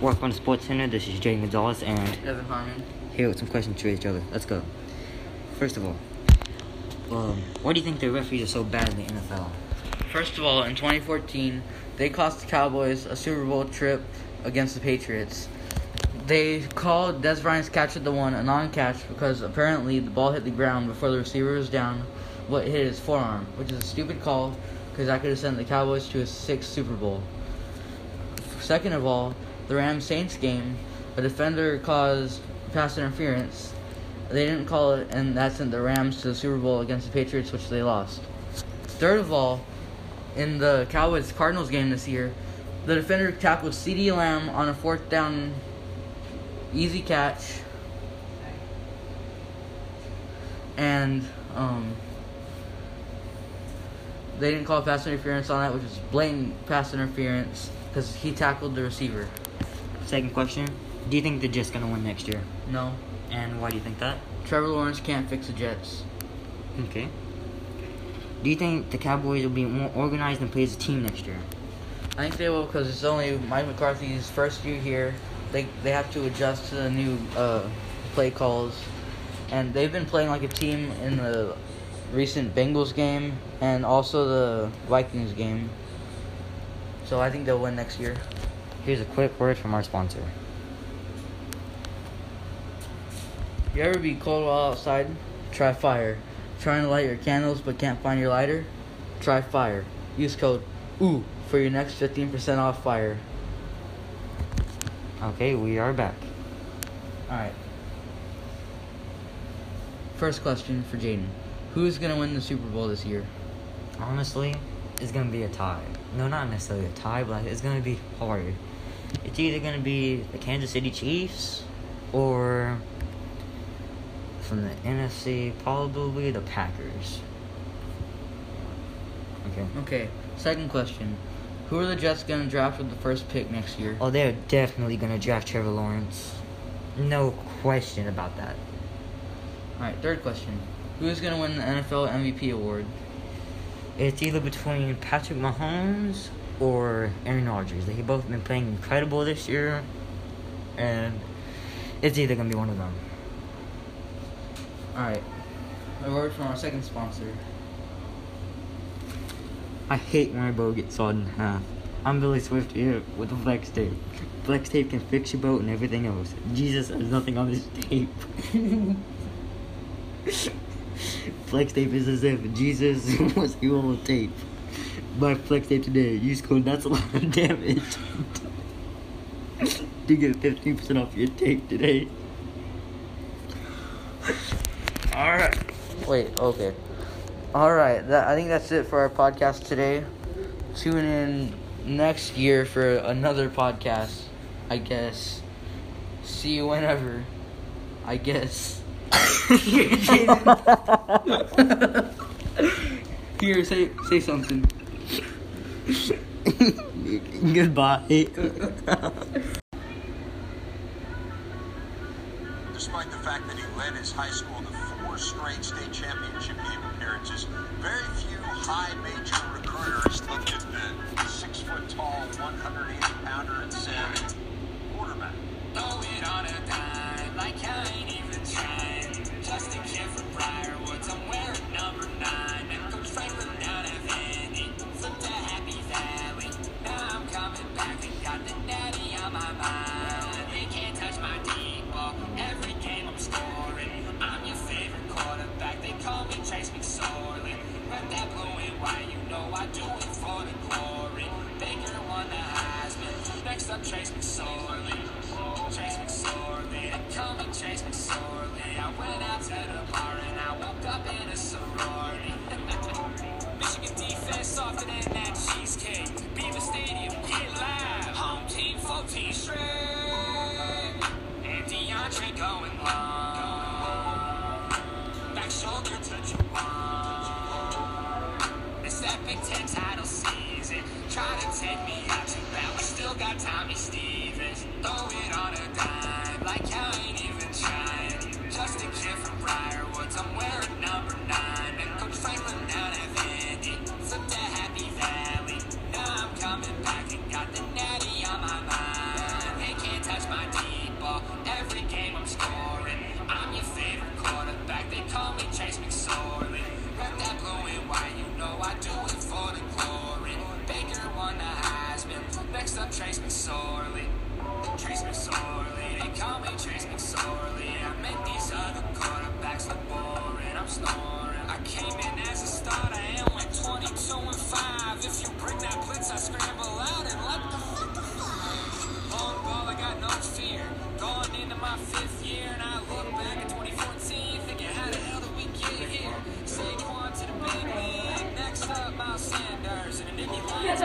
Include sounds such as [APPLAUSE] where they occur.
Work on Sports Center. This is Jay Gonzalez, and Evan Harmon. here with some questions for each other. Let's go. First of all, um, why do you think the referees are so bad in the NFL? First of all, in 2014, they cost the Cowboys a Super Bowl trip against the Patriots. They called Dez Bryant's catch at the one a non-catch because apparently the ball hit the ground before the receiver was down, but hit his forearm, which is a stupid call because that could have sent the Cowboys to a sixth Super Bowl. Second of all, the Rams Saints game, a defender caused pass interference. They didn't call it, and that sent the Rams to the Super Bowl against the Patriots, which they lost. Third of all, in the Cowboys Cardinals game this year, the defender tackled CeeDee Lamb on a fourth down easy catch. And um, they didn't call pass interference on that, which was blatant pass interference because he tackled the receiver. Second question: Do you think they're just gonna win next year? No, And why do you think that? Trevor Lawrence can't fix the Jets. Okay. Do you think the Cowboys will be more organized and play as a team next year? I think they will because it's only Mike McCarthy's first year here. They they have to adjust to the new uh, play calls, and they've been playing like a team in the recent Bengals game and also the Vikings game. So I think they'll win next year. Here's a quick word from our sponsor. You ever be cold while outside? Try fire. Trying to light your candles but can't find your lighter? Try fire. Use code OOH for your next 15% off fire. Okay, we are back. Alright. First question for Jaden. Who's going to win the Super Bowl this year? Honestly, it's gonna be a tie. No, not necessarily a tie, but it's gonna be hard. It's either gonna be the Kansas City Chiefs or from the NFC, probably the Packers. Okay. Okay. Second question. Who are the Jets going to draft with the first pick next year? Oh, they're definitely gonna draft Trevor Lawrence. No question about that. Alright, third question. Who's going to win the NFL MVP award? It's either between Patrick Mahomes or Aaron Rodgers. They've both been playing incredible this year, and it's either gonna be one of them. Alright. A word from our second sponsor. I hate when my boat gets sawed in half. I'm Billy Swift here with the flex tape. Flex tape can fix your boat and everything else. Jesus has nothing on this tape. [LAUGHS] flex tape is as if Jesus [LAUGHS] was you on tape. Buy flex tape today. Use code that's [LAUGHS] a lot of damage. to get 15% off your tape today. Alright. Wait, okay. Alright, that I think that's it for our podcast today. Tune in next year for another podcast, I guess. See you whenever. I guess. [LAUGHS] [LAUGHS] Here, say say something. [LAUGHS] Goodbye. Despite the fact that he led his high school to four straight state championship game appearances, very few high major recruiters looked at the six foot tall, 180 pounder and said, call me Trace McSorley. Rep that blue and white, you know I do it for the glory. Tommy Stevens. Throw it on a dime like I ain't even trying. Up, Trace McSorley. Trace McSorley. They call me Trace McSorley. I make these other quarterbacks look boring. I'm snoring. I came in as a starter and went 22 and 5. If you bring that blitz, I scramble out and let the fuck Long ball, I got no fear. Going into my fifth year, and I look back at 2014, thinking, how the hell did we get here? Saquon to the big league. Next up, Miles Sanders. And Nittany Lions